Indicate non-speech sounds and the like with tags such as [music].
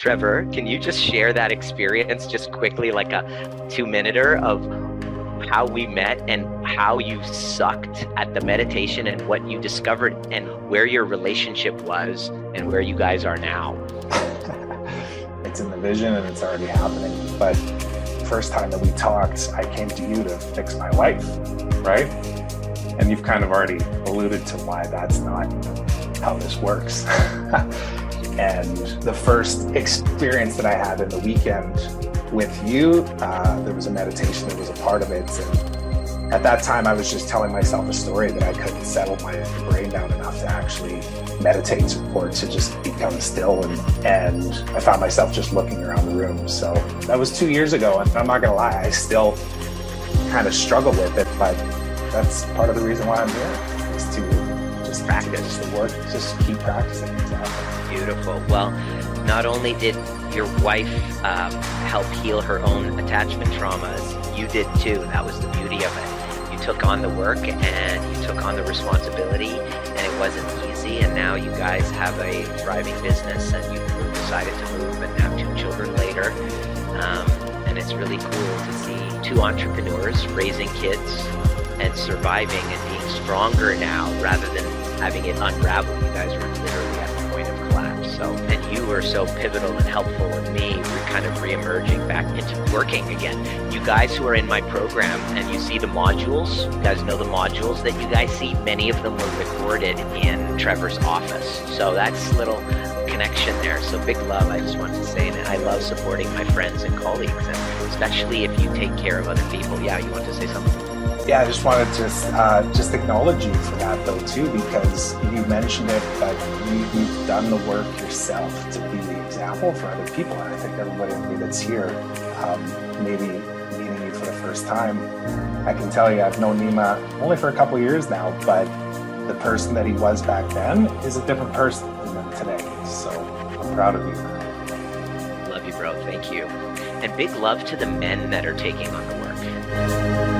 Trevor, can you just share that experience just quickly, like a two minuter of how we met and how you sucked at the meditation and what you discovered and where your relationship was and where you guys are now? [laughs] it's in the vision and it's already happening. But first time that we talked, I came to you to fix my life, right? And you've kind of already alluded to why that's not how this works. [laughs] and the first experience that I had in the weekend with you, uh, there was a meditation that was a part of it. And at that time, I was just telling myself a story that I couldn't settle my brain down enough to actually meditate or to just become still. And, and I found myself just looking around the room. So that was two years ago. And I'm not going to lie, I still kind of struggle with it, but that's part of the reason why I'm here just practice the work, just keep practicing. Beautiful. Well, not only did your wife um, help heal her own attachment traumas, you did too. That was the beauty of it. You took on the work and you took on the responsibility, and it wasn't easy. And now you guys have a thriving business, and you decided to move and have two children later. Um, and it's really cool to see two entrepreneurs raising kids and surviving and being stronger now rather than having it unravel. You guys are literally at the point of collapse. So, and you were so pivotal and helpful in me. We're kind of reemerging back into working again. You guys who are in my program and you see the modules, you guys know the modules that you guys see. Many of them were recorded in Trevor's office. So that's little connection there. So big love, I just wanted to say, and I love supporting my friends and colleagues, and especially if you take care of other people. Yeah, you want to say something? Yeah, I just wanted to uh, just acknowledge you for that though too, because you mentioned it, but you, have done the work yourself to be the example for other people. And I think everybody that's here, um, maybe meeting you for the first time, I can tell you I've known Nima only for a couple years now, but the person that he was back then is a different person than today. So I'm proud of you. Love you, bro. Thank you. And big love to the men that are taking on the work.